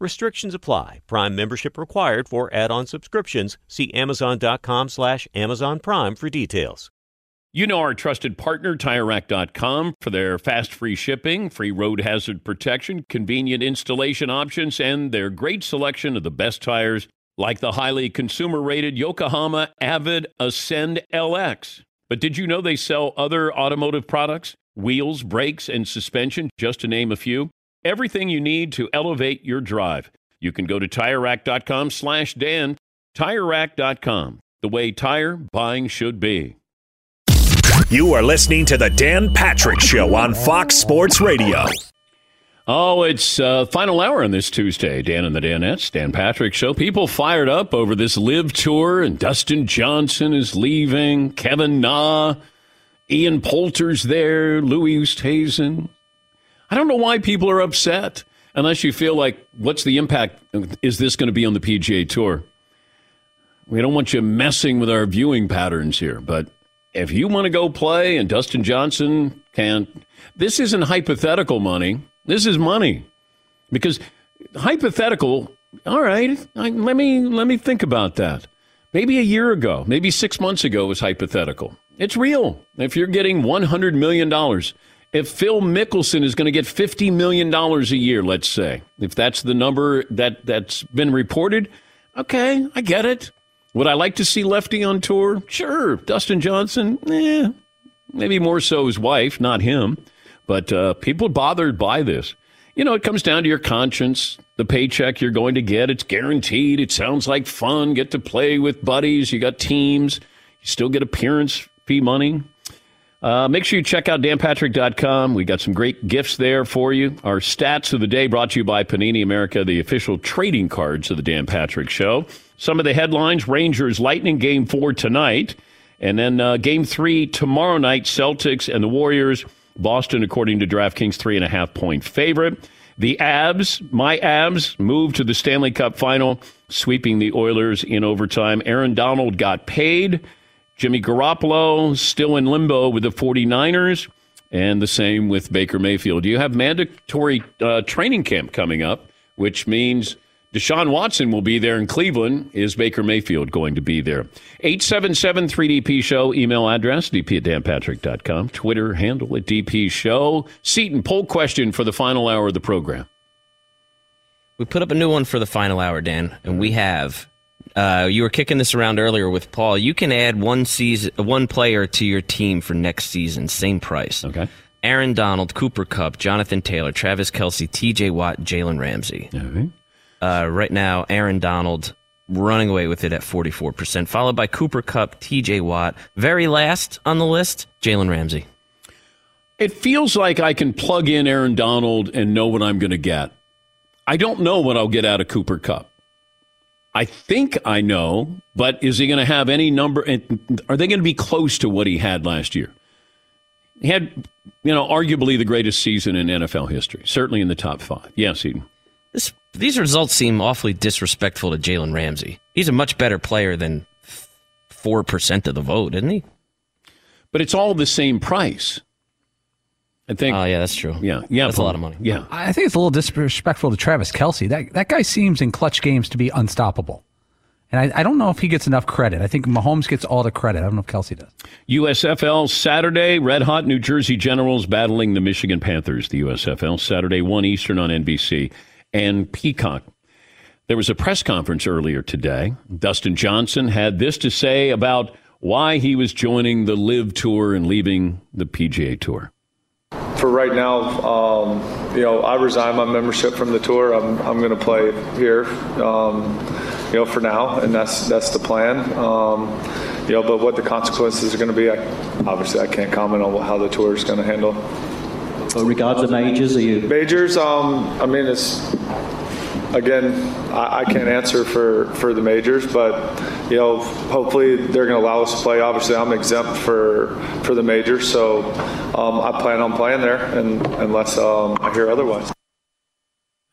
Restrictions apply. Prime membership required for add-on subscriptions. See Amazon.com slash Amazon Prime for details. You know our trusted partner, TireRack.com, for their fast free shipping, free road hazard protection, convenient installation options, and their great selection of the best tires like the highly consumer rated Yokohama Avid Ascend LX. But did you know they sell other automotive products? Wheels, brakes, and suspension, just to name a few. Everything you need to elevate your drive. You can go to TireRack.com slash Dan. TireRack.com, the way tire buying should be. You are listening to the Dan Patrick Show on Fox Sports Radio. Oh, it's uh, final hour on this Tuesday. Dan and the Danettes, Dan Patrick Show. People fired up over this LIV tour, and Dustin Johnson is leaving. Kevin Na, Ian Poulter's there, Louis Oosthuizen. I don't know why people are upset, unless you feel like, what's the impact is this going to be on the PGA Tour? We don't want you messing with our viewing patterns here, but if you want to go play and Dustin Johnson can't, this isn't hypothetical money. This is money, because hypothetical. All right, I, let me let me think about that. Maybe a year ago, maybe six months ago was hypothetical. It's real. If you're getting one hundred million dollars, if Phil Mickelson is going to get fifty million dollars a year, let's say, if that's the number that that's been reported, okay, I get it. Would I like to see Lefty on tour? Sure. Dustin Johnson, eh, maybe more so his wife, not him. But uh, people bothered by this. You know, it comes down to your conscience, the paycheck you're going to get. It's guaranteed. It sounds like fun. Get to play with buddies. You got teams. You still get appearance fee money. Uh, make sure you check out danpatrick.com. We got some great gifts there for you. Our stats of the day brought to you by Panini America, the official trading cards of the Dan Patrick Show. Some of the headlines Rangers Lightning game four tonight. And then uh, game three tomorrow night, Celtics and the Warriors. Boston, according to DraftKings, three and a half point favorite. The Avs, my Avs, moved to the Stanley Cup final, sweeping the Oilers in overtime. Aaron Donald got paid. Jimmy Garoppolo still in limbo with the 49ers, and the same with Baker Mayfield. You have mandatory uh, training camp coming up, which means Deshaun Watson will be there in Cleveland. Is Baker Mayfield going to be there? 877 3DP Show, email address, dp at danpatrick.com, Twitter handle at DP Show. Seton, poll question for the final hour of the program. We put up a new one for the final hour, Dan, and we have. Uh, you were kicking this around earlier with Paul. You can add one season, one player to your team for next season, same price. Okay. Aaron Donald, Cooper Kupp, Jonathan Taylor, Travis Kelce, T.J. Watt, Jalen Ramsey. All right. Uh, right now, Aaron Donald running away with it at 44%, followed by Cooper Kupp, TJ Watt. Very last on the list, Jalen Ramsey. It feels like I can plug in Aaron Donald and know what I'm going to get. I don't know what I'll get out of Cooper Kupp. I think I know, but is he going to have any number? Are they going to be close to what he had last year? He had, you know, arguably the greatest season in NFL history, certainly in the top five. Yes, Eden. This, these results seem awfully disrespectful to Jalen Ramsey. He's a much better player than 4% of the vote, isn't he? But it's all the same price. I think. Oh, yeah, that's true. Yeah, yeah, That's a lot of money. Yeah, I think it's a little disrespectful to Travis Kelce. That that guy seems in clutch games to be unstoppable. And I, I, don't know if he gets enough credit. I think Mahomes gets all the credit. I don't know if Kelce does. USFL Saturday, red hot New Jersey Generals battling the Michigan Panthers. The USFL Saturday, 1 Eastern on NBC and Peacock. There was a press conference earlier today. Dustin Johnson had this to say about why he was joining the LIV Tour and leaving the PGA Tour. For right now, um, you know, I resign my membership from the tour. I'm, I'm going to play here. Um, you know, for now, and that's that's the plan. Um, you know, but what the consequences are going to be, I, obviously, I can't comment on how the tour is going to handle. But regards to majors, are you majors? Um, I mean, it's again, I, I, can't answer for for the majors, but you know, hopefully they're going to allow us to play. Obviously, I'm exempt for for the majors, so um, I plan on playing there, and unless um, I hear otherwise.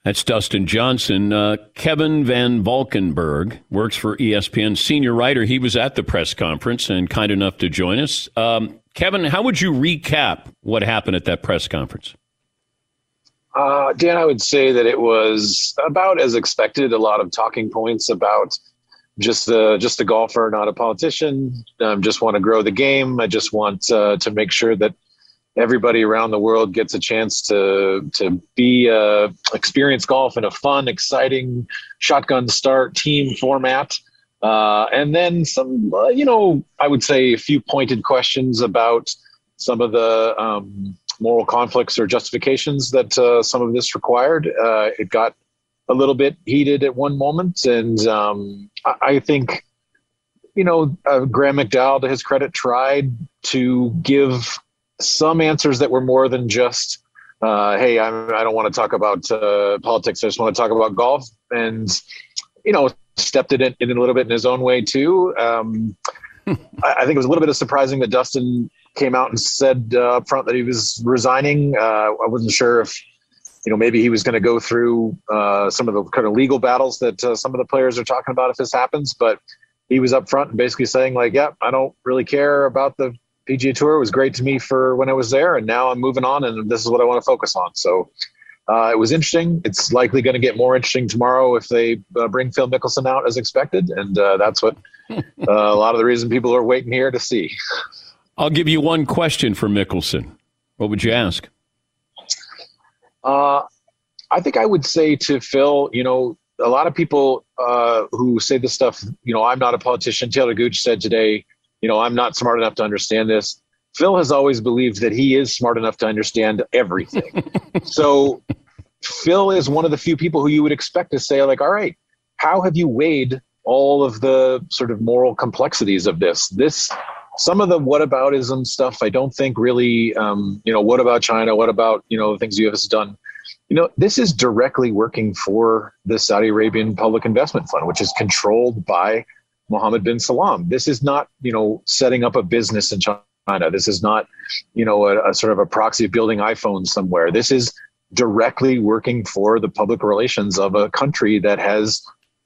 That's Dustin Johnson. Uh, Kevin Van Valkenburg works for ESPN, senior writer. He was at the press conference and kind enough to join us. Um, Kevin, how would you recap what happened at that press conference? Uh, Dan, I would say that it was about as expected. A lot of talking points about just the just a golfer, not a politician. Um, just want to grow the game. I just want uh, to make sure that everybody around the world gets a chance to to be uh, experience golf in a fun, exciting shotgun start team format. Uh, and then some, uh, you know, I would say a few pointed questions about some of the um, moral conflicts or justifications that uh, some of this required. Uh, it got a little bit heated at one moment, and um, I, I, think, you know, uh, Graham McDowell, to his credit, tried to give some answers that were more than just, uh, "Hey, I'm, I do not want to talk about uh, politics. I just want to talk about golf." And you know, stepped it in, in, a little bit in his own way too. Um, I, I, think it was a little bit of surprising that Dustin came out and said uh, up front that he was resigning. Uh, I wasn't sure if you know maybe he was going to go through uh, some of the kind of legal battles that uh, some of the players are talking about if this happens, but he was up front and basically saying like, "Yeah, I don't really care about the PGA Tour it was great to me for when I was there, and now I'm moving on, and this is what I want to focus on. So uh, it was interesting. It's likely going to get more interesting tomorrow if they uh, bring Phil Mickelson out as expected, and uh, that's what uh, a lot of the reason people are waiting here to see. I'll give you one question for Mickelson. What would you ask? Uh, I think I would say to Phil, you know, a lot of people uh, who say this stuff, you know, I'm not a politician. Taylor Gooch said today you know, I'm not smart enough to understand this. Phil has always believed that he is smart enough to understand everything. so Phil is one of the few people who you would expect to say, like, all right, how have you weighed all of the sort of moral complexities of this? This some of the whataboutism stuff I don't think really um, you know, what about China? What about, you know, the things the us has done? You know, this is directly working for the Saudi Arabian Public Investment Fund, which is controlled by Mohammed bin Salman. This is not, you know, setting up a business in China. This is not, you know, a, a sort of a proxy of building iPhones somewhere. This is directly working for the public relations of a country that has,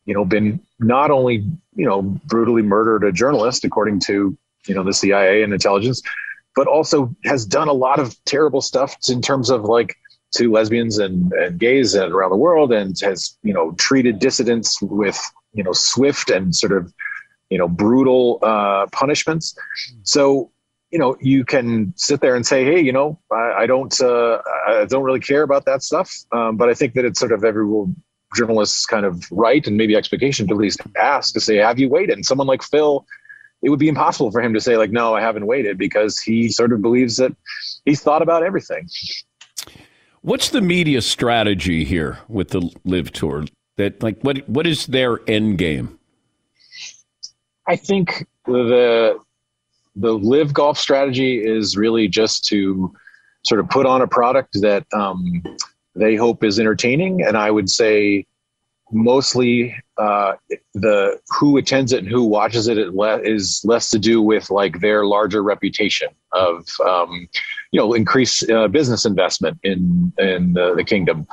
you know, been not only, you know, brutally murdered a journalist, according to, you know, the CIA and intelligence, but also has done a lot of terrible stuff in terms of like to lesbians and, and gays and around the world and has, you know, treated dissidents with, you know, swift and sort of you know brutal uh, punishments. So you know you can sit there and say, hey, you know, I, I don't uh, I don't really care about that stuff, um, but I think that it's sort of every journalist's kind of right and maybe expectation to at least ask to say, have you waited? And someone like Phil. It would be impossible for him to say like, no, I haven't waited because he sort of believes that he's thought about everything. What's the media strategy here with the LIV tour? That like what what is their end game? I think the the LIV golf strategy is really just to sort of put on a product that um, they hope is entertaining, and I would say mostly uh, the who attends it and who watches it is less to do with like their larger reputation of um, you know increased uh, business investment in in the, kingdom.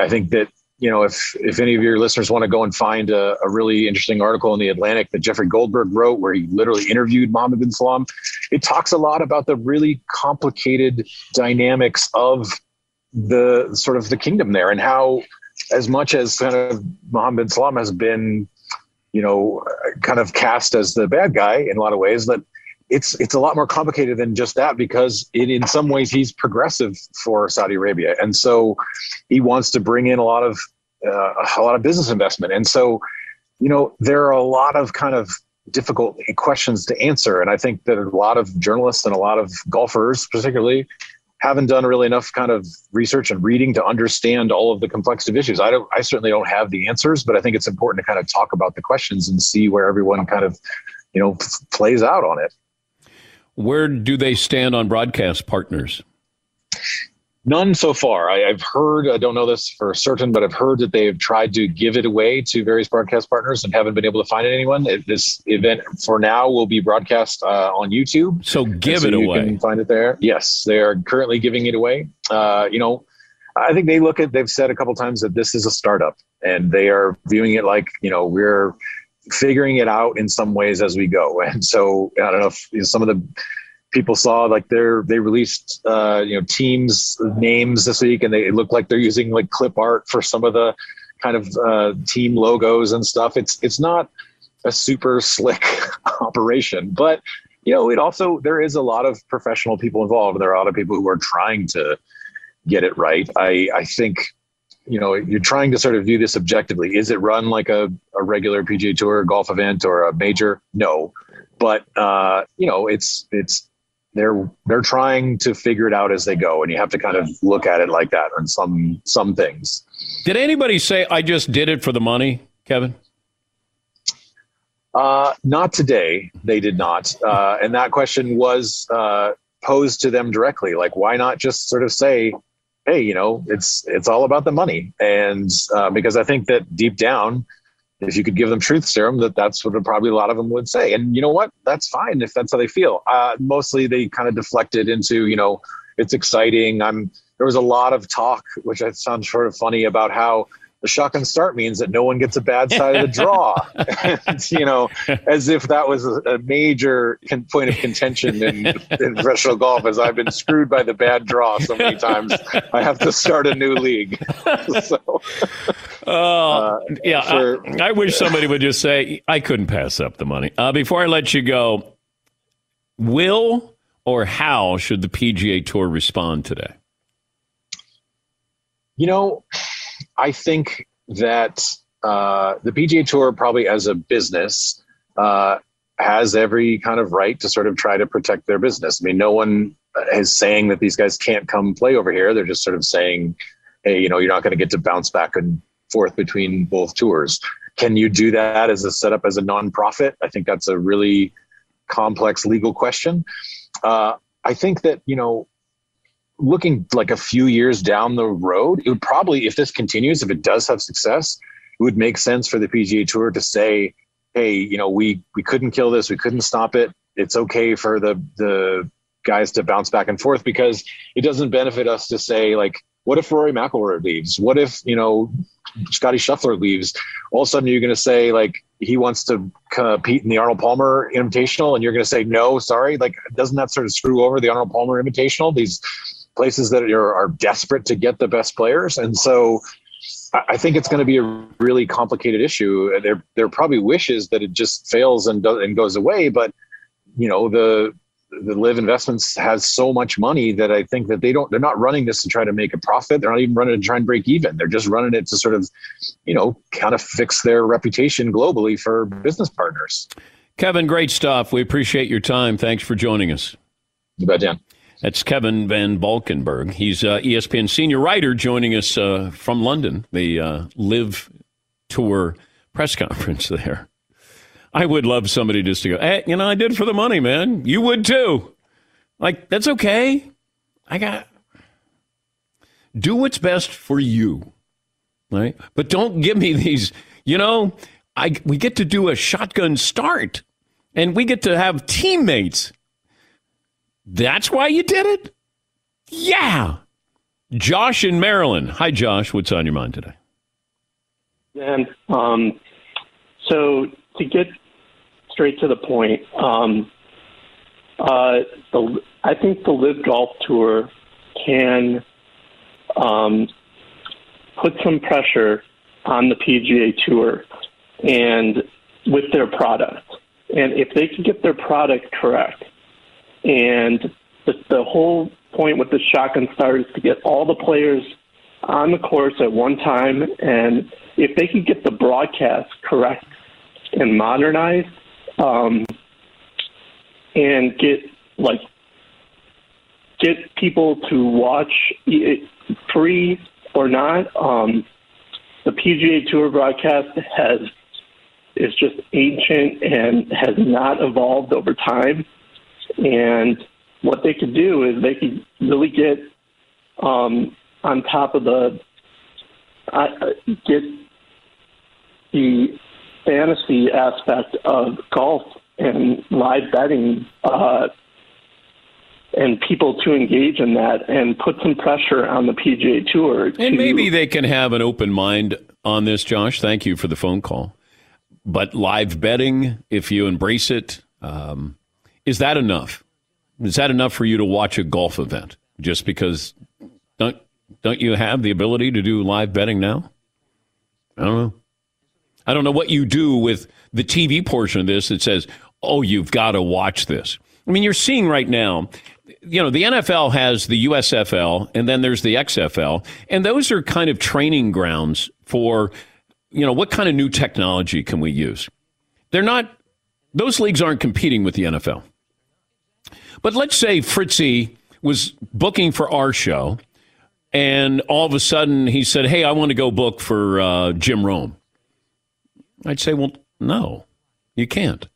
I think that you know, if if any of your listeners want to go and find a, a, really interesting article in the Atlantic that Jeffrey Goldberg wrote, where he literally interviewed Mohammed bin Salman, it talks a lot about the really complicated dynamics of the sort of the kingdom there and how, as much as kind of Mohammed bin Salman has been you know, kind of cast as the bad guy in a lot of ways. That it's it's a lot more complicated than just that because it, in some ways he's progressive for Saudi Arabia, and so he wants to bring in a lot of uh, a lot of business investment, and so you know there are a lot of kind of difficult questions to answer, and I think that a lot of journalists and a lot of golfers, particularly, haven't done really enough kind of research and reading to understand all of the complexity of issues. I don't, I certainly don't have the answers, but I think it's important to kind of talk about the questions and see where everyone kind of, you know, plays out on it. Where do they stand on broadcast partners? None so far. I, have heard, I don't know this for certain, but I've heard that they've tried to give it away to various broadcast partners and haven't been able to find anyone. This event for now will be broadcast uh, on YouTube. So give so it away. You can find it there. Yes, they are currently giving it away. Uh, you know, I think they look at, they've said a couple times that this is a startup and they are viewing it like, you know, we're figuring it out in some ways as we go. And so I don't know if you know, some of the, people saw like they're they released uh, you know teams names this week, and they look like they're using like clip art for some of the kind of uh, team logos and stuff. It's it's not a super slick operation, but you know it also there is a lot of professional people involved. and There are a lot of people who are trying to get it right. I I think you know you're trying to sort of view this objectively. Is it run like a, a regular PGA Tour golf event or a major? No, but uh, you know it's it's they're they're trying to figure it out as they go and you have to kind of look at it like that on some some things. Did anybody say i just did it for the money kevin? Uh, not today. They did not. Uh, and that question was uh, posed to them directly. Like why not just sort of say hey you know it's it's all about the money. And uh, because i think that deep down if you could give them truth serum, that that's what probably a lot of them would say. And you know what? That's fine if that's how they feel. Uh, mostly they kind of deflected into, you know, it's exciting. I'm. There was a lot of talk, which I found sort of funny, about how the shotgun start means that no one gets a bad side of the draw. and, you know, as if that was a, a major con- point of contention in, in professional golf, as I've been screwed by the bad draw so many times, I have to start a new league. so, uh, uh, yeah, for, I, I, wish somebody would just say, I couldn't pass up the money. Uh, before I let you go, will or how should the PGA Tour respond today? You know, I think that uh, the PGA Tour, probably as a business, uh, has every kind of right to sort of try to protect their business. I mean, no one is saying that these guys can't come play over here. They're just sort of saying, hey, you know, you're not going to get to bounce back and forth between both tours. Can you do that as a setup as a nonprofit? I think that's a really complex legal question. Uh, I think that, you know, looking like a few years down the road, it would probably, if this continues, if it does have success, it would make sense for the PGA Tour to say, "Hey, you know, we we couldn't kill this, we couldn't stop it. It's okay for the the guys to bounce back and forth because it doesn't benefit us to say like, what if Rory McIlroy leaves? What if you know Scotty Scheffler leaves? All of a sudden, you're going to say like he wants to compete in the Arnold Palmer Invitational, and you're going to say no, sorry. Like, doesn't that sort of screw over the Arnold Palmer Invitational? These places that are, are desperate to get the best players. And so I think it's going to be a really complicated issue. There, there probably wishes that it just fails and, do, and goes away. But, you know, the, the LIV investments has so much money that I think that they don't, they're not running this to try to make a profit. They're not even running to try and break even. They're just running it to sort of, you know, kind of fix their reputation globally for business partners. Kevin, great stuff. We appreciate your time. Thanks for joining us. You bet, Dan. That's Kevin Van Valkenburg. He's uh, ESPN senior writer joining us uh, from London, the uh, LIV Tour press conference there. I would love somebody just to go, hey, you know, I did for the money, man. You would too. Like, that's okay. I got. Do what's best for you, right? But don't give me these, you know, I, we get to do a shotgun start and we get to have teammates that's why you did it? Yeah. Josh in Maryland. Hi, Josh. What's on your mind today? And um, so to get straight to the point, um, uh, the, I think the LIV Golf Tour can um, put some pressure on the PGA Tour and with their product. And if they can get their product correct, and the, the whole point with the shotgun start is to get all the players on the course at one time, and if they can get the broadcast correct and modernized, um, and get like get people to watch it free or not. Um, the PGA Tour broadcast has is just ancient and has not evolved over time. And what they could do is they could really get um, on top of the uh, get the fantasy aspect of golf and live betting uh, and people to engage in that and put some pressure on the PGA Tour. And to, maybe they can have an open mind on this, Josh. Thank you for the phone call. But live betting, if you embrace it, um, is that enough? Is that enough for you to watch a golf event? Just because don't don't you have the ability to do live betting now? I don't know. I don't know what you do with the TV portion of this that says, "Oh, you've got to watch this." I mean, you're seeing right now you know, the NFL has the USFL and then there's the XFL, and those are kind of training grounds for, you know, what kind of new technology can we use? They're not, those leagues aren't competing with the NFL. But let's say Fritzy was booking for our show, and all of a sudden he said, Hey, I want to go book for uh, Jim Rome. I'd say, Well, no, you can't.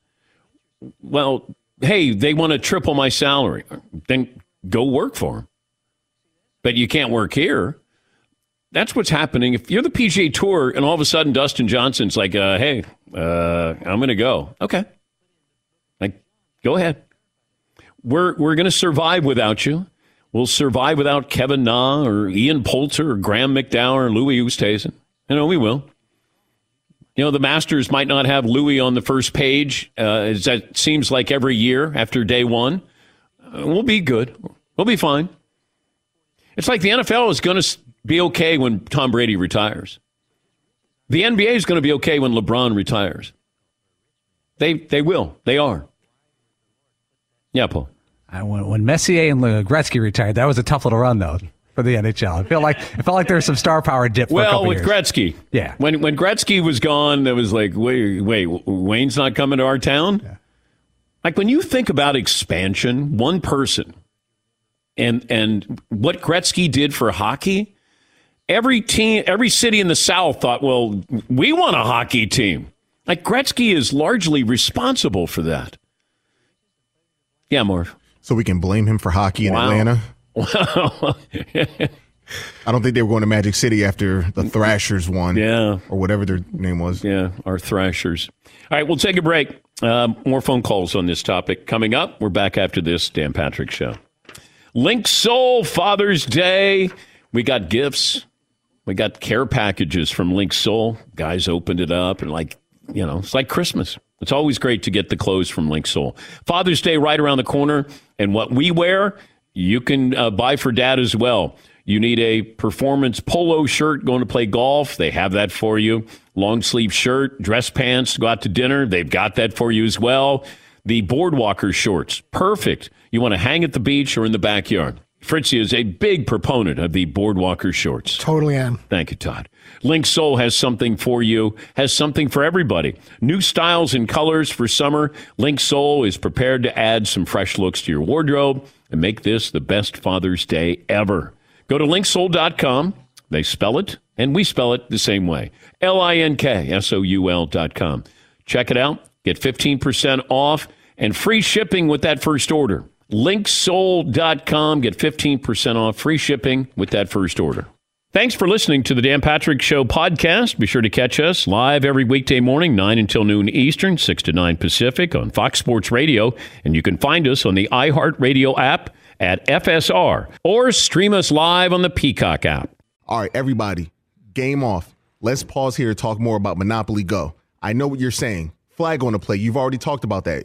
Well, hey, they want to triple my salary, then go work for them. But you can't work here. That's what's happening. If you're the PGA Tour and all of a sudden Dustin Johnson's like, uh, hey, uh, I'm going to go. Okay. Like, go ahead. We're, we're going to survive without you. We'll survive without Kevin Na or Ian Poulter or Graham McDowell or Louis Oosthuizen. You know, we will. You know, the Masters might not have Louis on the first page. Uh, that seems like every year after day one. Uh, we'll be good. We'll be fine. It's like the NFL is going to be okay when Tom Brady retires. The NBA is going to be okay when LeBron retires. They they will. They are. Yeah, Paul. When, when Messier and Gretzky retired, that was a tough little run, though for the NHL. I feel like it felt like there was some star power dip. well, with years. Gretzky, yeah. When when Gretzky was gone, there was like, wait, wait, Wayne's not coming to our town. Yeah. Like when you think about expansion, one person, and and what Gretzky did for hockey, every team, every city in the South thought, well, we want a hockey team. Like Gretzky is largely responsible for that. Yeah, Marv. So we can blame him for hockey in wow. Atlanta. Wow. I don't think they were going to Magic City after the Thrashers won. Yeah. Or whatever their name was. Yeah, our Thrashers. All right, we'll take a break. Uh, more phone calls on this topic coming up. We're back after this Dan Patrick Show. Linksoul, Father's Day. We got gifts. We got care packages from Linksoul. Guys opened it up and, like, you know, it's like Christmas. It's always great to get the clothes from Linksoul. Father's Day right around the corner. And what we wear you can uh, buy for dad as well. You need a performance polo shirt going to play golf. They have that for you. Long sleeve shirt, dress pants go out to dinner. They've got that for you as well. The boardwalker shorts, perfect. You want to hang at the beach or in the backyard. Fritzy is a big proponent of the boardwalker shorts. Totally am. Thank you, Todd. Link Linksoul has something for you, has something for everybody. New styles and colors for summer. Link Linksoul is prepared to add some fresh looks to your wardrobe and make this the best Father's Day ever. Go to linksoul.com. They spell it, and we spell it the same way L I N K S O U L.com. Check it out. Get 15% off and free shipping with that first order. Linksoul.com. Get 15% off free shipping with that first order. Thanks for listening to the Dan Patrick Show podcast. Be sure to catch us live every weekday morning, 9 until noon Eastern, 6 to 9 Pacific on Fox Sports Radio. And you can find us on the iHeartRadio app at FSR or stream us live on the Peacock app. All right, everybody, game off. Let's pause here to talk more about Monopoly Go. I know what you're saying. Flag on the play. You've already talked about that.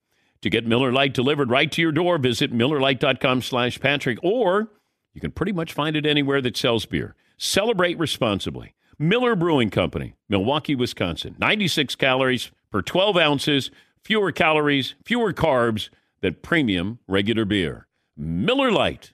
To get Miller Lite delivered right to your door, visit MillerLite.com slash Patrick, or you can pretty much find it anywhere that sells beer. Celebrate responsibly. Miller Brewing Company, Milwaukee, Wisconsin. 96 calories per 12 ounces, fewer calories, fewer carbs than premium regular beer. Miller Lite.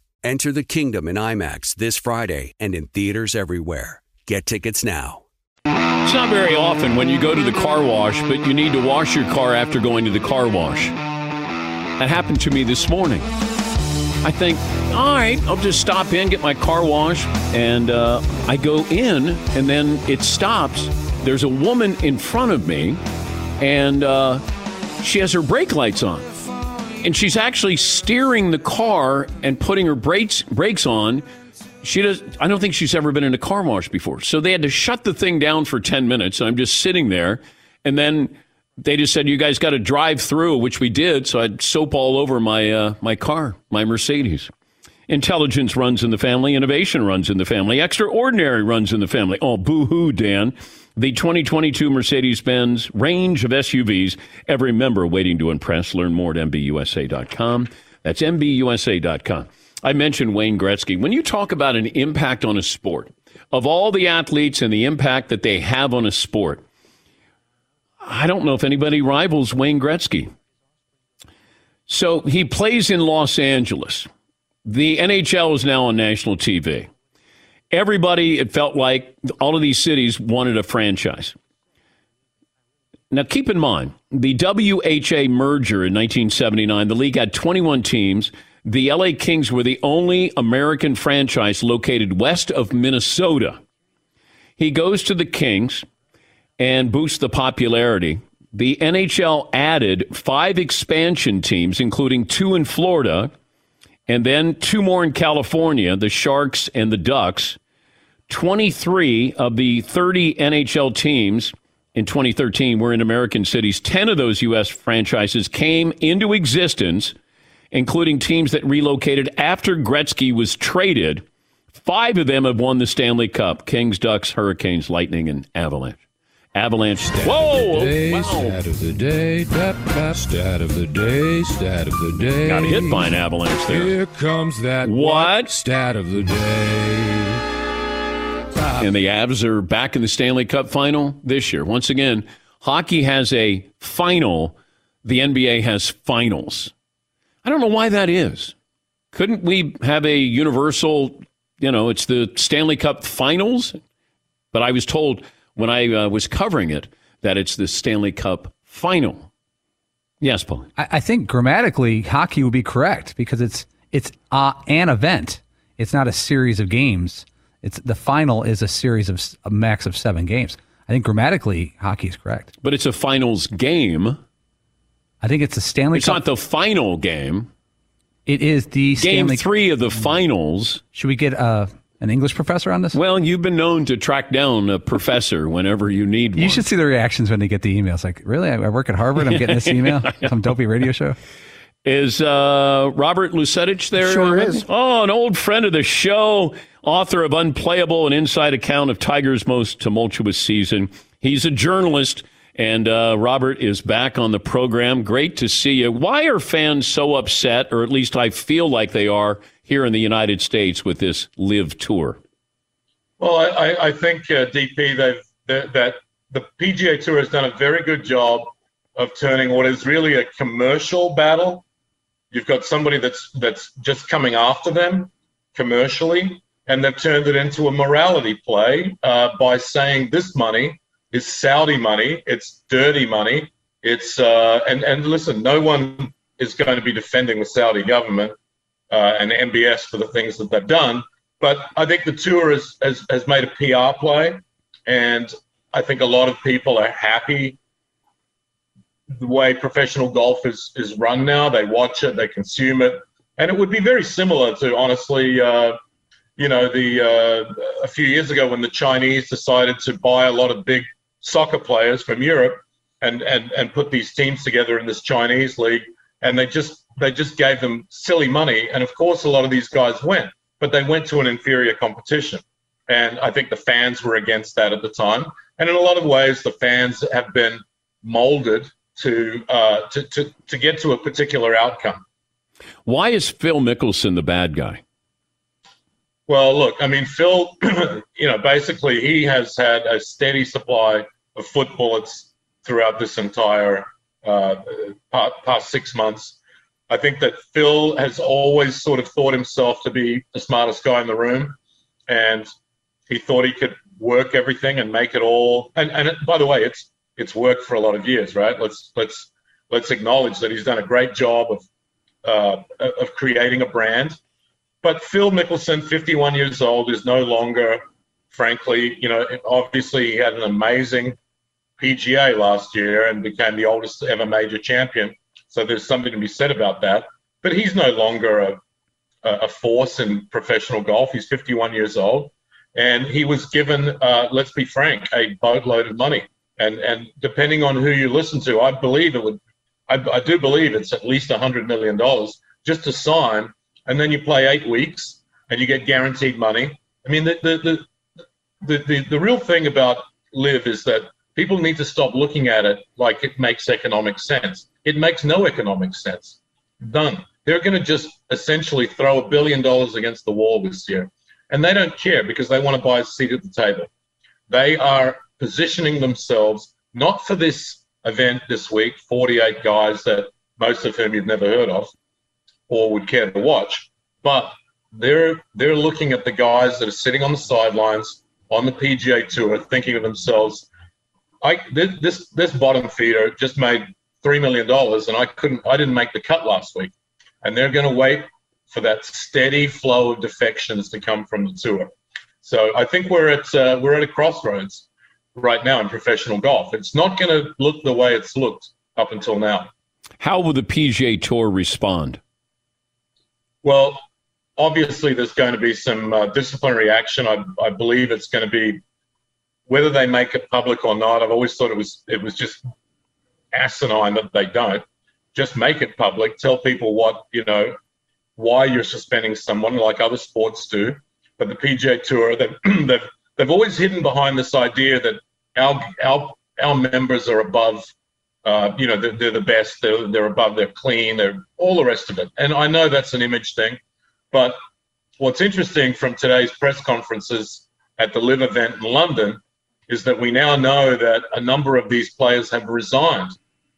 Enter the kingdom in IMAX this Friday and in theaters everywhere. Get tickets now. It's not very often when you go to the car wash, but you need to wash your car after going to the car wash. That happened to me this morning. I think, all right, I'll just stop in, get my car washed, and uh, I go in, and then it stops. There's a woman in front of me, and uh, she has her brake lights on. And she's actually steering the car and putting her brakes brakes on. She does. I don't think she's ever been in a car wash before. So they had to shut the thing down for ten minutes. And I'm just sitting there, and then they just said, "You guys got to drive through," which we did. So I had soap all over my uh, my car, my Mercedes. Intelligence runs in the family. Innovation runs in the family. Extraordinary runs in the family. Oh, boo hoo, Dan. The 2022 Mercedes Benz range of SUVs. Every member waiting to impress. Learn more at MBUSA.com. That's MBUSA.com. I mentioned Wayne Gretzky. When you talk about an impact on a sport, of all the athletes and the impact that they have on a sport, I don't know if anybody rivals Wayne Gretzky. So he plays in Los Angeles. The NHL is now on national TV. Everybody, it felt like all of these cities wanted a franchise. Now, keep in mind, the WHA merger in 1979, the league had 21 teams. The LA Kings were the only American franchise located west of Minnesota. He goes to the Kings and boosts the popularity. the NHL added five expansion teams, including two in Florida and then two more in California, the Sharks and the Ducks. 23 of the 30 NHL teams in 2013 were in American cities. 10 of those U.S. franchises came into existence, including teams that relocated after Gretzky was traded. Five of them have won the Stanley Cup Kings, Ducks, Hurricanes, Lightning, and Avalanche. Avalanche. Stat Whoa! Of the day, wow. Stat of the day. Dap, dap, stat of the day. Stat of the day. Got hit by an avalanche there. Here comes that What? stat of the day. And the Avs are back in the Stanley Cup final this year. Once again, hockey has a final, the NBA has finals. I don't know why that is. Couldn't we have a universal, you know, it's the Stanley Cup finals? But I was told when I uh, was covering it that it's the Stanley Cup final. Yes, Paul. I, I think grammatically, hockey would be correct because it's it's uh, an event. It's not a series of games. It's the final is a series of a max of seven games. I think grammatically, hockey is correct. But it's a finals game. I think it's a Stanley It's Cup. not the final game. It is the Game Stanley three of the finals. Should we get uh, an English professor on this? Well, you've been known to track down a professor whenever you need one. You should see the reactions when they get the emails. Like, really? I I work at Harvard. I'm getting this email. Some dopey radio show. Is uh, Robert Lusetich there? Sure is. Oh, an old friend of the show, author of Unplayable, an inside account of Tiger's most tumultuous season. He's a journalist, and uh, Robert is back on the program. Great to see you. Why are fans so upset, or at least I feel like they are here in the United States with this LIV tour? Well, I, I- think uh, DP they've that, that the PGA Tour has done a very good job of turning what is really a commercial battle. You've got somebody that's that's just coming after them commercially, and they've turned it into a morality play uh, by saying this money is Saudi money, it's dirty money, it's uh, and and listen, no one is going to be defending the Saudi government uh, and MBS for the things that they've done. But I think the tour has, has, has made a PR play, and I think a lot of people are happy the way professional golf is, is run now. They watch it, they consume it, and it would be very similar to, honestly, uh, you know, the uh, a few years ago when the Chinese decided to buy a lot of big soccer players from Europe and, and, and put these teams together in this Chinese league, and they just they just gave them silly money, and of course a lot of these guys went, but they went to an inferior competition, and I think the fans were against that at the time, and in a lot of ways the fans have been molded to uh, to, to to get to a particular outcome. Why is Phil Mickelson the bad guy? Well, look, I mean, Phil, you know, basically he has had a steady supply of foot bullets throughout this entire uh, pa- past six months. I think that Phil has always sort of thought himself to be the smartest guy in the room, and he thought he could work everything and make it all. And and it, by the way, it's it's worked for a lot of years, right? Let's let's let's acknowledge that he's done a great job of uh, of creating a brand. But Phil Mickelson, 51 years old, is no longer, frankly, you know, obviously he had an amazing PGA last year and became the oldest ever major champion. So there's something to be said about that. But he's no longer a, a force in professional golf. He's 51 years old. And he was given, uh, let's be frank, a boatload of money. And, and depending on who you listen to, I believe it would, I, I do believe it's at least $100 million just to sign. And then you play eight weeks and you get guaranteed money. I mean, the, the, the, the, the, the real thing about LIV is that people need to stop looking at it like it makes economic sense. It makes no economic sense. Done. They're going to just essentially throw a billion dollars against the wall this year. And they don't care because they want to buy a seat at the table. They are positioning themselves not for this event this week, 48 guys that most of whom you've never heard of or would care to watch, but they're they're looking at the guys that are sitting on the sidelines on the PGA Tour, thinking to themselves, "I this, this bottom feeder just made three million dollars, and I couldn't, I didn't make the cut last week," and they're going to wait for that steady flow of defections to come from the tour. So I think we're at uh, we're at a crossroads, right now in professional golf. It's not going to look the way it's looked up until now. How will the PGA Tour respond? Well, obviously, there's going to be some uh, disciplinary action. I, I believe it's going to be whether they make it public or not. I've always thought it was it was just asinine that they don't. Just make it public. Tell people what you know, why you're suspending someone, like other sports do. But the PGA Tour, they've they've, they've always hidden behind this idea that our our our members are above uh, you know, they're, they're, the best, they're, they're above, they're clean, they're all the rest of it. And I know that's an image thing, but what's interesting from today's press conferences at the LIV event in London is that we now know that a number of these players have resigned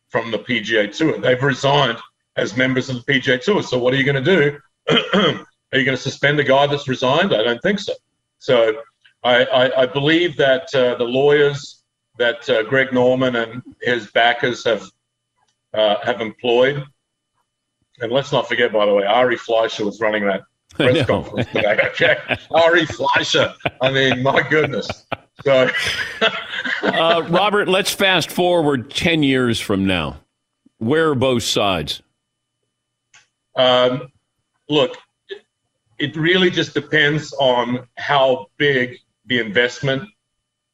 from the PGA Tour. They've resigned as members of the PGA Tour. So what are you going to do? are you going to suspend the guy that's resigned? I don't think so. So I, I, I believe that uh, the lawyers that uh, Greg Norman and his backers have uh, have employed. And let's not forget, by the way, Ari Fleischer was running that press conference today. Okay, Ari Fleischer. I mean, my goodness. So, uh, Robert, let's fast forward ten years from now. Where are both sides? Um, look, it really just depends on how big the investment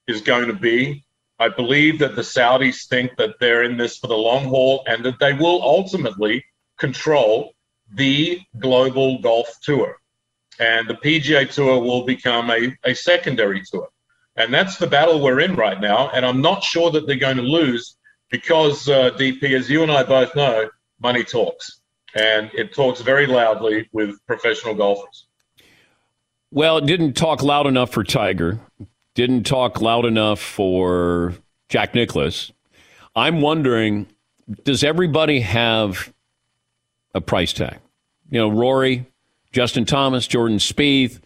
is going to be I believe that the Saudis think that they're in this for the long haul and that they will ultimately control the global golf tour. And the PGA Tour will become a, a secondary tour. And that's the battle we're in right now. And I'm not sure that they're going to lose because, uh, DP, as you and I both know, money talks. And it talks very loudly with professional golfers. Well, it didn't talk loud enough for Tiger didn't talk loud enough for Jack Nicklaus. I'm wondering, does everybody have a price tag? You know, Rory, Justin Thomas, Jordan Spieth.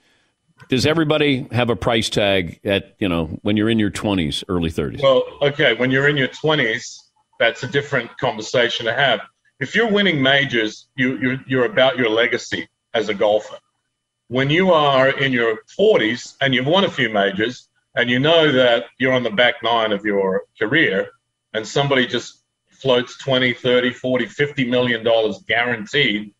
Does everybody have a price tag at you know when you're in your 20s, early 30s? Well, okay, when you're in your 20s, that's a different conversation to have. If you're winning majors, you, you're, you're about your legacy as a golfer. When you are in your 40s and you've won a few majors, and you know that you're on the back nine of your career and somebody just floats 20 30 40 50 million dollars guaranteed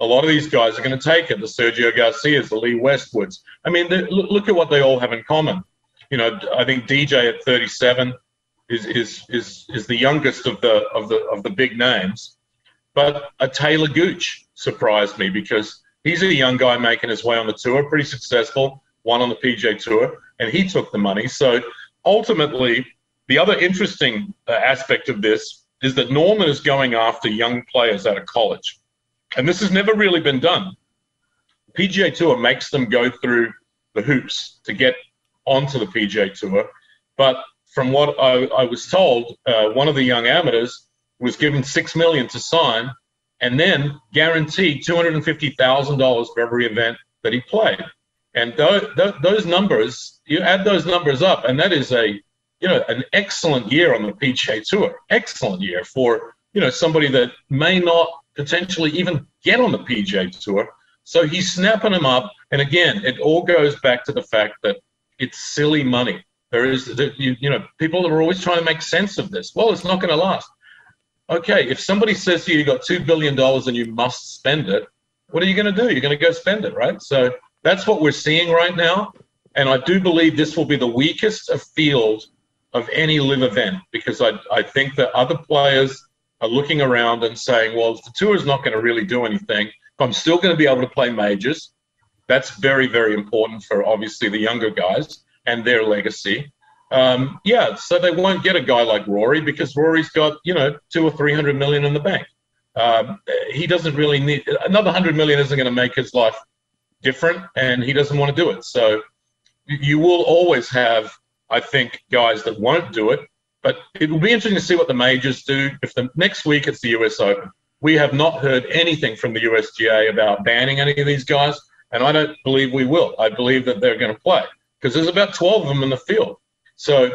a lot of these guys are going to take it the sergio garcias the lee westwoods i mean look at what they all have in common you know i think dj at 37 is is is is the youngest of the of the of the big names but a taylor gooch surprised me because he's a young guy making his way on the tour pretty successful one on the PJ tour and he took the money. So ultimately, the other interesting uh, aspect of this is that Norman is going after young players out of college. And this has never really been done. PGA Tour makes them go through the hoops to get onto the PGA Tour. But from what I, I was told, uh, one of the young amateurs was given six million to sign, and then guaranteed two hundred and fifty thousand dollars for every event that he played. And th- th- those numbers, you add those numbers up, and that is a, you know, an excellent year on the PGA Tour. Excellent year for you know somebody that may not potentially even get on the PGA Tour. So he's snapping them up, and again, it all goes back to the fact that it's silly money. There is, you, you know, people are always trying to make sense of this. Well, it's not going to last. Okay, if somebody says to you, you got two billion dollars and you must spend it, what are you going to do? You're going to go spend it, right? So that's what we're seeing right now. And I do believe this will be the weakest field of any LIV event because I, I think that other players are looking around and saying, well, if the tour is not going to really do anything, I'm still going to be able to play majors. That's very, very important for obviously the younger guys and their legacy. Um, yeah, so they won't get a guy like Rory because Rory's got, you know, two or 300 million in the bank. Um, he doesn't really need another 100 million, isn't going to make his life different, and he doesn't want to do it. So you will always have, I think, guys that won't do it. But it will be interesting to see what the majors do. If the next week it's the US Open, we have not heard anything from the USGA about banning any of these guys, and I don't believe we will. I believe that they're going to play because there's about 12 of them in the field. So,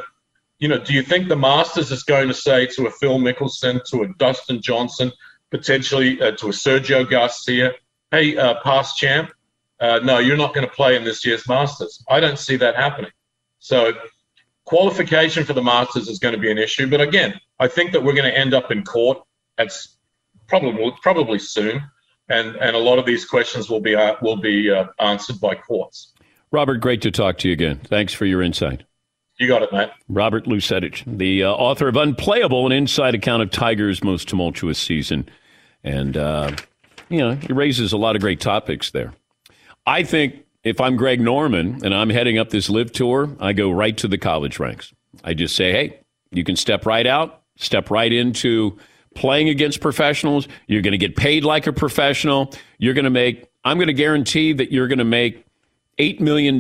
you know, do you think the Masters is going to say to a Phil Mickelson, to a Dustin Johnson, potentially uh, to a Sergio Garcia, hey, uh, past champ, uh, no, you're not going to play in this year's Masters. I don't see that happening. So qualification for the Masters is going to be an issue. But again, I think that we're going to end up in court at probably probably soon, and and a lot of these questions will be uh, will be uh, answered by courts. Robert, great to talk to you again. Thanks for your insight. You got it, Matt. Robert Lusetich, the uh, author of Unplayable, an inside account of Tiger's most tumultuous season. And, uh, you know, he raises a lot of great topics there. I think if I'm Greg Norman and I'm heading up this LIV tour, I go right to the college ranks. I just say, hey, you can step right out, step right into playing against professionals. You're going to get paid like a professional. You're going to make, I'm going to guarantee that you're going to make $8 million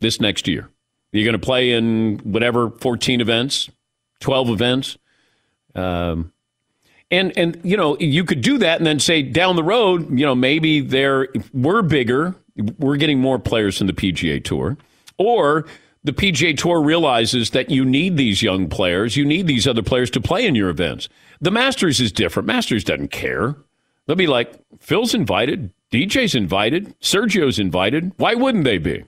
this next year. You're going to play in whatever 14 events, 12 events. Um, and, and, you know, you could do that and then say down the road, you know, maybe there we're bigger, we're getting more players in the PGA Tour. Or the PGA Tour realizes that you need these young players, you need these other players to play in your events. The Masters is different. Masters doesn't care. They'll be like, Phil's invited, DJ's invited, Sergio's invited. Why wouldn't they be?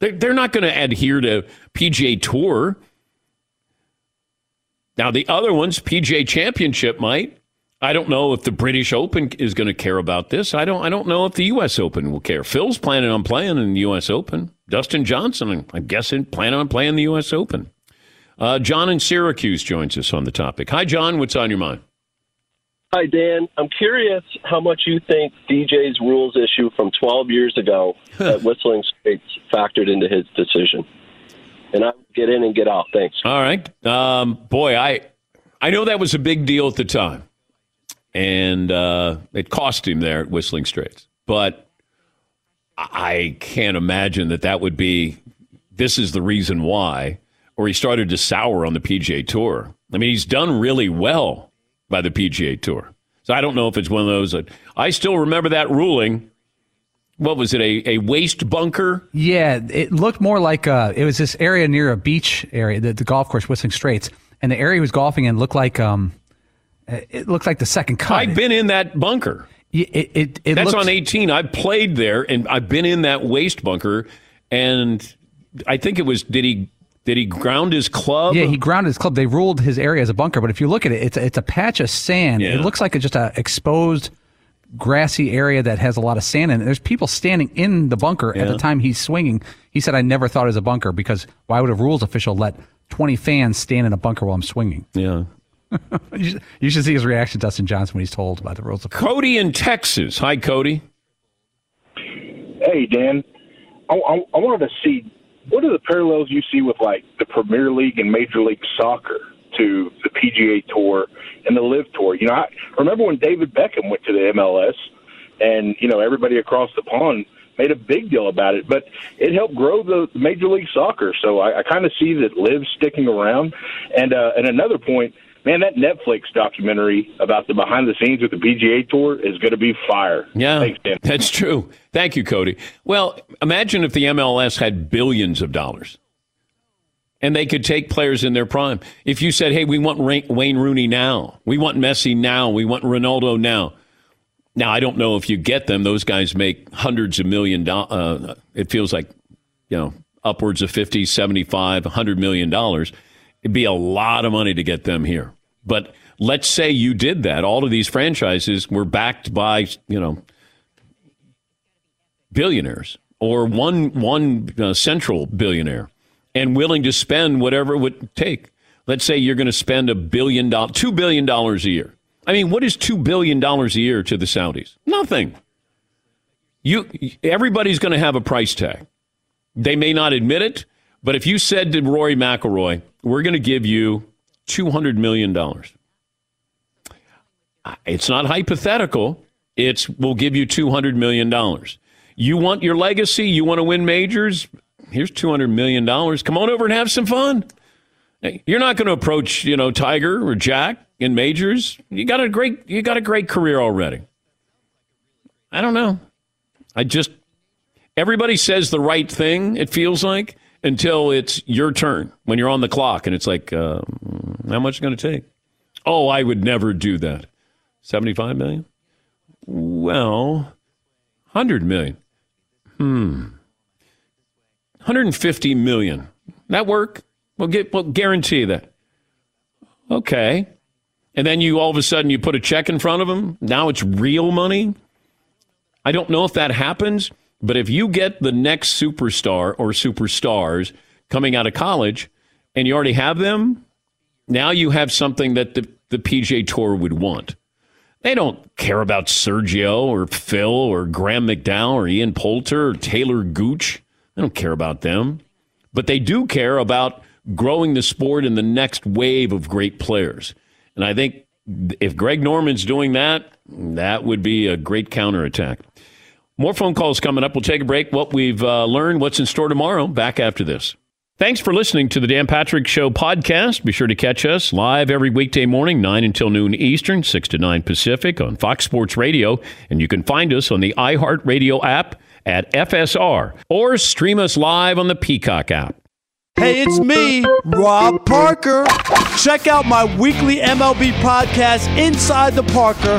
They're not going to adhere to PGA Tour. Now, the other ones, PGA Championship might. I don't know if the British Open is going to care about this. I don't. I don't know if the U.S. Open will care. Phil's planning on playing in the U.S. Open. Dustin Johnson, I'm guessing, planning on playing the U.S. Open. Uh, John in Syracuse joins us on the topic. Hi, John. What's on your mind? Hi, Dan. I'm curious how much you think DJ's rules issue from 12 years ago at Whistling Straits factored into his decision. And I get in and get out. Thanks. All right, um, boy, I I know that was a big deal at the time, and uh, it cost him there at Whistling Straits. But I can't imagine that that would be. This is the reason why, or he started to sour on the PGA Tour. I mean, he's done really well by the PGA Tour. So I don't know if it's one of those. I still remember that ruling. What was it? A, a waste bunker? Yeah, it looked more like uh, it was this area near a beach area, the, the golf course, Whistling Straits, and the area he was golfing in looked like um, it looked like the second cut. I've been in that bunker. It, it, it That's looked, on 18. I've played there, and I've been in that waste bunker. And I think it was. Did he did he ground his club? Yeah, he grounded his club. They ruled his area as a bunker, but if you look at it, it's a, it's a patch of sand. Yeah. It looks like it's just a exposed grassy area that has a lot of sand in it. There's people standing in the bunker at the time he's swinging. He said, "I never thought it was a bunker because why would a rules official let 20 fans stand in a bunker while I'm swinging?" Yeah. you, should, you should see his reaction, to Dustin Johnson, when he's told about the rules. Of Cody in Texas. Hi, Cody. Hey, Dan. I, I, I wanted to see what are the parallels you see with like the Premier League and Major League Soccer to the PGA Tour and the LIV Tour. You know, I remember when David Beckham went to the MLS, and you know everybody across the pond made a big deal about it, but it helped grow the Major League Soccer. So I, I kind of see that LIV sticking around. And uh, and another point, man, that Netflix documentary about the behind the scenes with the PGA Tour is going to be fire. Yeah, Thanks, that's true. Thank you, Cody. Well, imagine if the MLS had billions of dollars and they could take players in their prime. If you said, hey, we want Wayne Rooney now, we want Messi now, we want Ronaldo now. Now, I don't know if you get them. Those guys make hundreds of million dollars. Uh, it feels like, you know, upwards of 50, 75, 100 million dollars. It'd be a lot of money to get them here. But let's say you did that. All of these franchises were backed by, you know, billionaires or one one uh, central billionaire and willing to spend whatever it would take. Let's say you're going to spend a billion dollars, two billion dollars a year. I mean, what is two billion dollars a year to the Saudis? Nothing. You, everybody's going to have a price tag. They may not admit it, but if you said to Rory McIlroy, "We're going to give you two hundred million dollars," it's not hypothetical. It's we'll give you two hundred million dollars. You want your legacy? You want to win majors? Here's two hundred million dollars. Come on over and have some fun. You're not going to approach, you know, Tiger or Jack in majors. You got a great, you got a great career already. I don't know. I just everybody says the right thing. It feels like until it's your turn when you're on the clock, and it's like, uh, how much is going to take? Oh, I would never do that. Seventy-five million. Well, hundred million. Hmm. 150 million That work? We'll get we'll guarantee that. Okay. And then you all of a sudden you put a check in front of them. Now it's real money. I don't know if that happens, but if you get the next superstar or superstars coming out of college and you already have them, now you have something that the, the PGA Tour would want. They don't care about Sergio or Phil or Graham McDowell or Ian Poulter or Taylor Gooch. They don't care about them. But they do care about growing the sport in the next wave of great players. And I think if Greg Norman's doing that, that would be a great counterattack. More phone calls coming up. We'll take a break. What we've uh, learned, what's in store tomorrow, back after this. Thanks for listening to the Dan Patrick Show podcast. Be sure to catch us live every weekday morning, 9 until noon Eastern, 6 to 9 Pacific on Fox Sports Radio. And you can find us on the iHeartRadio app at FSR or stream us live on the Peacock app. Hey, it's me, Rob Parker. Check out my weekly MLB podcast, Inside the Parker,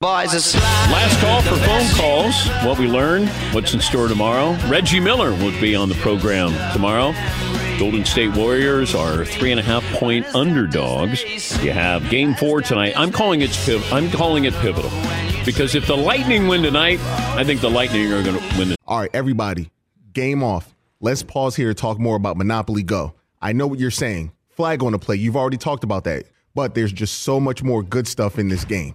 Last call for phone calls. What we learned, what's in store tomorrow. Reggie Miller will be on the program tomorrow. Golden State Warriors are three and a half point underdogs. You have Game Four tonight. I'm calling it. Piv- I'm calling it pivotal because if the Lightning win tonight, I think the Lightning are going to win. The- All right, everybody, game off. Let's pause here to talk more about Monopoly Go. I know what you're saying. Flag on the play. You've already talked about that, but there's just so much more good stuff in this game.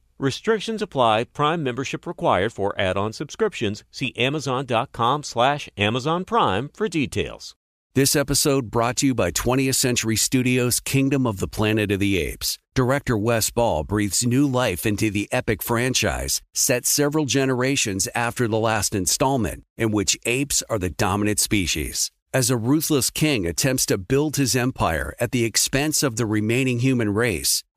Restrictions apply. Prime membership required for add-on subscriptions. See Amazon.com slash Amazon Prime for details. This episode brought to you by 20th Century Studios' Kingdom of the Planet of the Apes. Director Wes Ball breathes new life into the epic franchise, set several generations after the last installment, in which apes are the dominant species. As a ruthless king attempts to build his empire at the expense of the remaining human race,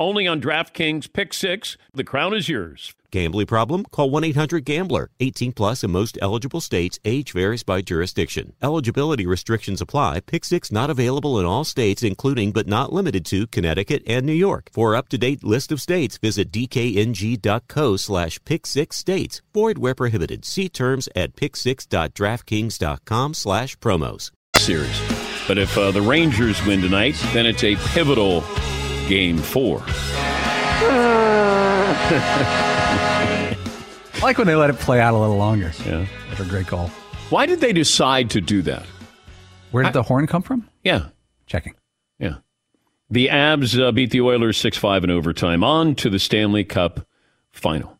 only on DraftKings Pick 6. The crown is yours. Gambling problem? Call 1 800 Gambler. 18 plus in most eligible states. Age varies by jurisdiction. Eligibility restrictions apply. Pick six not available in all states, including but not limited to Connecticut and New York. For up to date list of states, visit dkng.co slash pick six states. Void where prohibited. See terms at pick6.draftkings.com slash promos. Series. But if uh, the Rangers win tonight, then it's a pivotal game four. I like when they let it play out a little longer. Yeah. That's a great call. Why did they decide to do that? Where did the horn come from? Yeah. Checking. Yeah. The Avs uh, beat the Oilers 6 5 in overtime. On to the Stanley Cup final.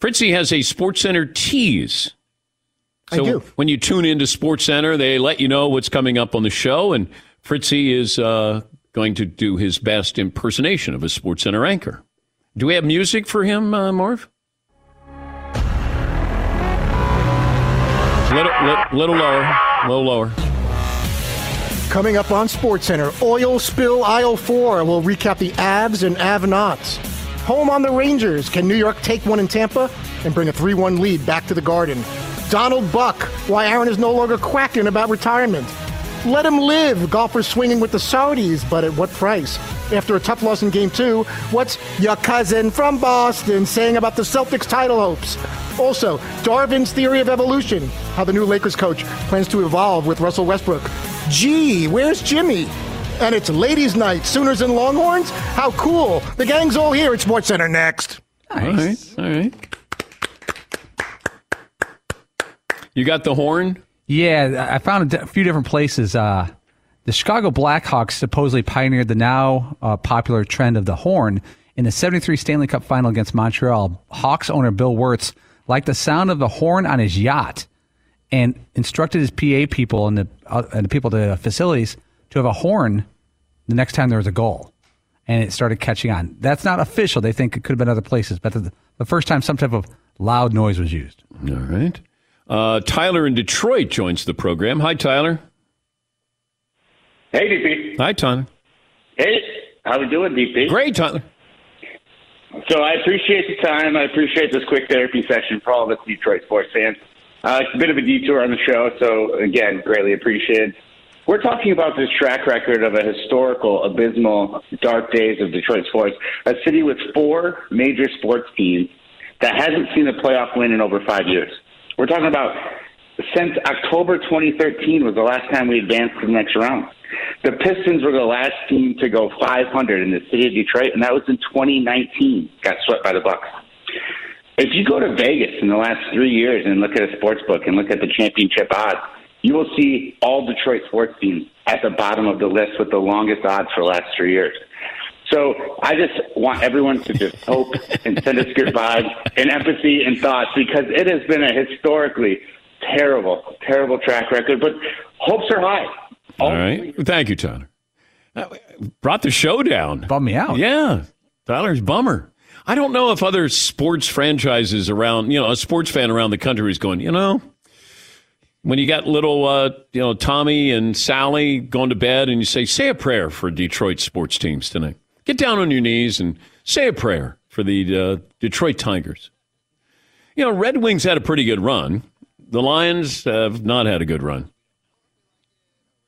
Fritzy has a Sports Center tease. I So do. when you tune into Sports Center, they let you know what's coming up on the show, and Fritzy is uh, going to do his best impersonation of a Sports Center anchor. Do we have music for him, uh, Marv? Little, little, little lower, little lower. Coming up on SportsCenter, oil spill aisle four. We'll recap the Avs and Avnots. Home on the Rangers. Can New York take one in Tampa and bring a 3 1 lead back to the Garden? Donald Duck. Why Aaron is no longer quacking about retirement. Let him live. Golfers swinging with the Saudis, but at what price? After a tough loss in game two, what's your cousin from Boston saying about the Celtics title hopes? Also, Darwin's theory of evolution, how the new Lakers coach plans to evolve with Russell Westbrook. Gee, where's Jimmy? And it's ladies' night, Sooners and Longhorns? How cool. The gang's all here at Sports Center next. All right, all right. You got the horn? Yeah, I found a few different places. Uh, the Chicago Blackhawks supposedly pioneered the now uh, popular trend of the horn in the 73 Stanley Cup final against Montreal. Hawks owner Bill Wirtz liked the sound of the horn on his yacht and instructed his PA people and the, uh, and the people at the facilities to have a horn the next time there was a goal. And it started catching on. That's not official. They think it could have been other places, but the, the first time some type of loud noise was used. All right. Uh, Tyler in Detroit joins the program. Hi, Tyler. Hey, DP. Hi, Tyler. Hey, how we doing, DP? Great, Tyler. So I appreciate the time. I appreciate this quick therapy session for all of us Detroit sports fans. Uh, it's a bit of a detour on the show, so again, greatly appreciated. We're talking about this track record of a historical, abysmal, dark days of Detroit sports. A city with four major sports teams that hasn't seen a playoff win in over five years. We're talking about since October 2013 was the last time we advanced to the next round. The Pistons were the last team to go 500 in the city of Detroit, and that was in 2019. Got swept by the Bucks. If you go to Vegas in the last three years and look at a sports book and look at the championship odds, you will see all Detroit sports teams at the bottom of the list with the longest odds for the last three years. So I just want everyone to just hope and send us good vibes and empathy and thoughts because it has been a historically terrible, terrible track record. But hopes are high. All right. Thank you, Tyler. Uh, Brought the show down. Bum me out. Yeah. Tyler's bummer. I don't know if other sports franchises around, you know, a sports fan around the country is going, you know, when you got little, uh, you know, Tommy and Sally going to bed and you say, say a prayer for Detroit sports teams tonight. Get down on your knees and say a prayer for the uh, Detroit Tigers. You know, Red Wings had a pretty good run. The Lions have not had a good run.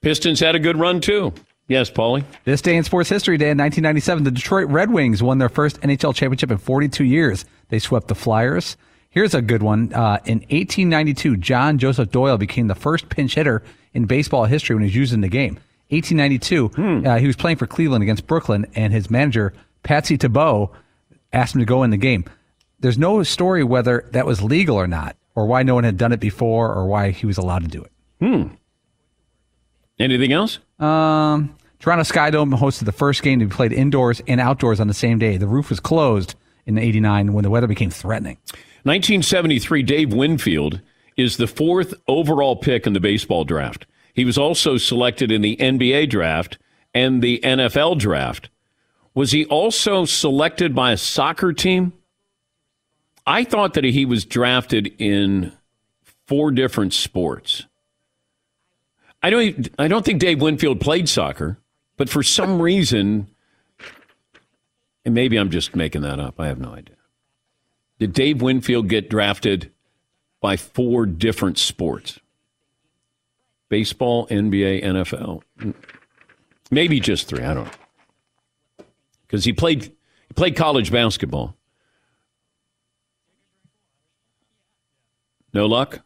Pistons had a good run too. Yes, Paulie. This day in sports history, day in 1997, the Detroit Red Wings won their first NHL championship in 42 years. They swept the Flyers. Here's a good one. Uh, in 1892, John Joseph Doyle became the first pinch hitter in baseball history when he was used in the game. 1892, uh, he was playing for Cleveland against Brooklyn, and his manager, Patsy Tebeau, asked him to go in the game. There's no story whether that was legal or not, or why no one had done it before, or why he was allowed to do it. Hmm. Anything else? Um, Toronto Skydome hosted the first game to be played indoors and outdoors on the same day. The roof was closed in '89 when the weather became threatening. 1973, Dave Winfield is the fourth overall pick in the baseball draft. He was also selected in the NBA draft and the NFL draft. Was he also selected by a soccer team? I thought that he was drafted in four different sports. I don't. I don't think Dave Winfield played soccer, but for some reason, and maybe I'm just making that up. I have no idea. Did Dave Winfield get drafted by four different sports? Baseball, NBA, NFL. Maybe just three. I don't know. Because he played he played college basketball. No luck?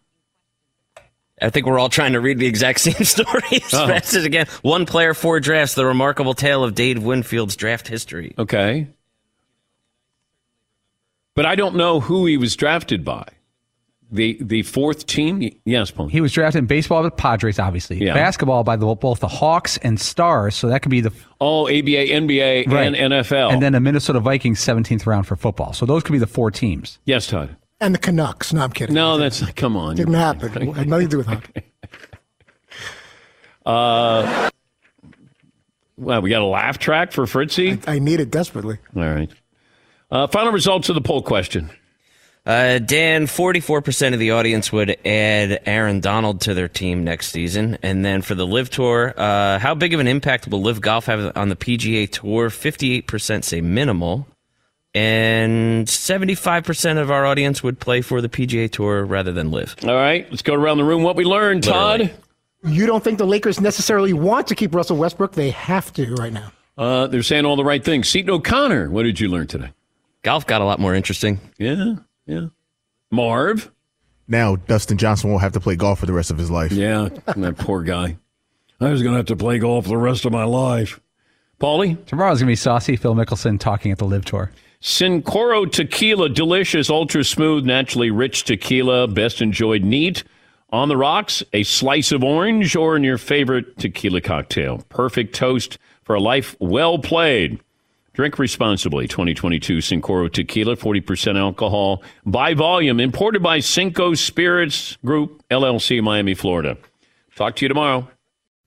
I think we're all trying to read the exact same story as Oh. fast as again. One player, four drafts. The remarkable tale of Dave Winfield's draft history. Okay. But I don't know who he was drafted by. The the fourth team? Yes, Paul. He was drafted in baseball by the Padres, obviously. Yeah. Basketball by the, both the Hawks and Stars, so that could be the Oh, ABA, NBA, and NFL. And then the Minnesota Vikings 17th round for football. So those could be the four teams. Yes, Todd. And the Canucks. No, I'm kidding. No, that's come on. Didn't happen. Had nothing to do with hockey. Uh, well, we got a laugh track for Fritzy. I need it desperately. All right. Uh, final results of the poll question. Uh, Dan, 44% of the audience would add Aaron Donald to their team next season. And then for the LIV Tour, uh, how big of an impact will LIV Golf have on the PGA Tour? 58% say minimal. And 75% of our audience would play for the PGA Tour rather than LIV. All right, let's go around the room. What we learned, Todd? You don't think the Lakers necessarily want to keep Russell Westbrook? They have to right now. Uh, they're saying all the right things. Seton O'Connor, what did you learn today? Golf got a lot more interesting. Yeah, yeah. Marv? Now Dustin Johnson won't have to play golf for the rest of his life. Yeah, that poor guy. I was going to have to play golf for the rest of my life. Paulie? Tomorrow's going to be saucy. Phil Mickelson talking at the LIV Tour. Cincoro tequila, delicious, ultra smooth, naturally rich tequila, best enjoyed neat. On the rocks, a slice of orange, or in your favorite tequila cocktail. Perfect toast for a life well played. Drink responsibly. 2022 Cincoro Tequila, 40% alcohol by volume, imported by Cinco Spirits Group, LLC, Miami, Florida. Talk to you tomorrow.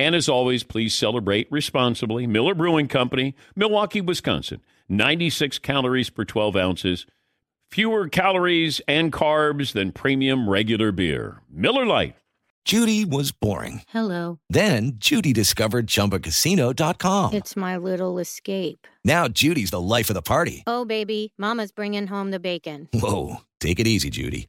And as always, please celebrate responsibly. Miller Brewing Company, Milwaukee, Wisconsin. 96 calories per 12 ounces. Fewer calories and carbs than premium regular beer. Miller Lite. Judy was boring. Hello. Then Judy discovered ChumbaCasino.com. It's my little escape. Now Judy's the life of the party. Oh, baby, Mama's bringing home the bacon. Whoa, take it easy, Judy.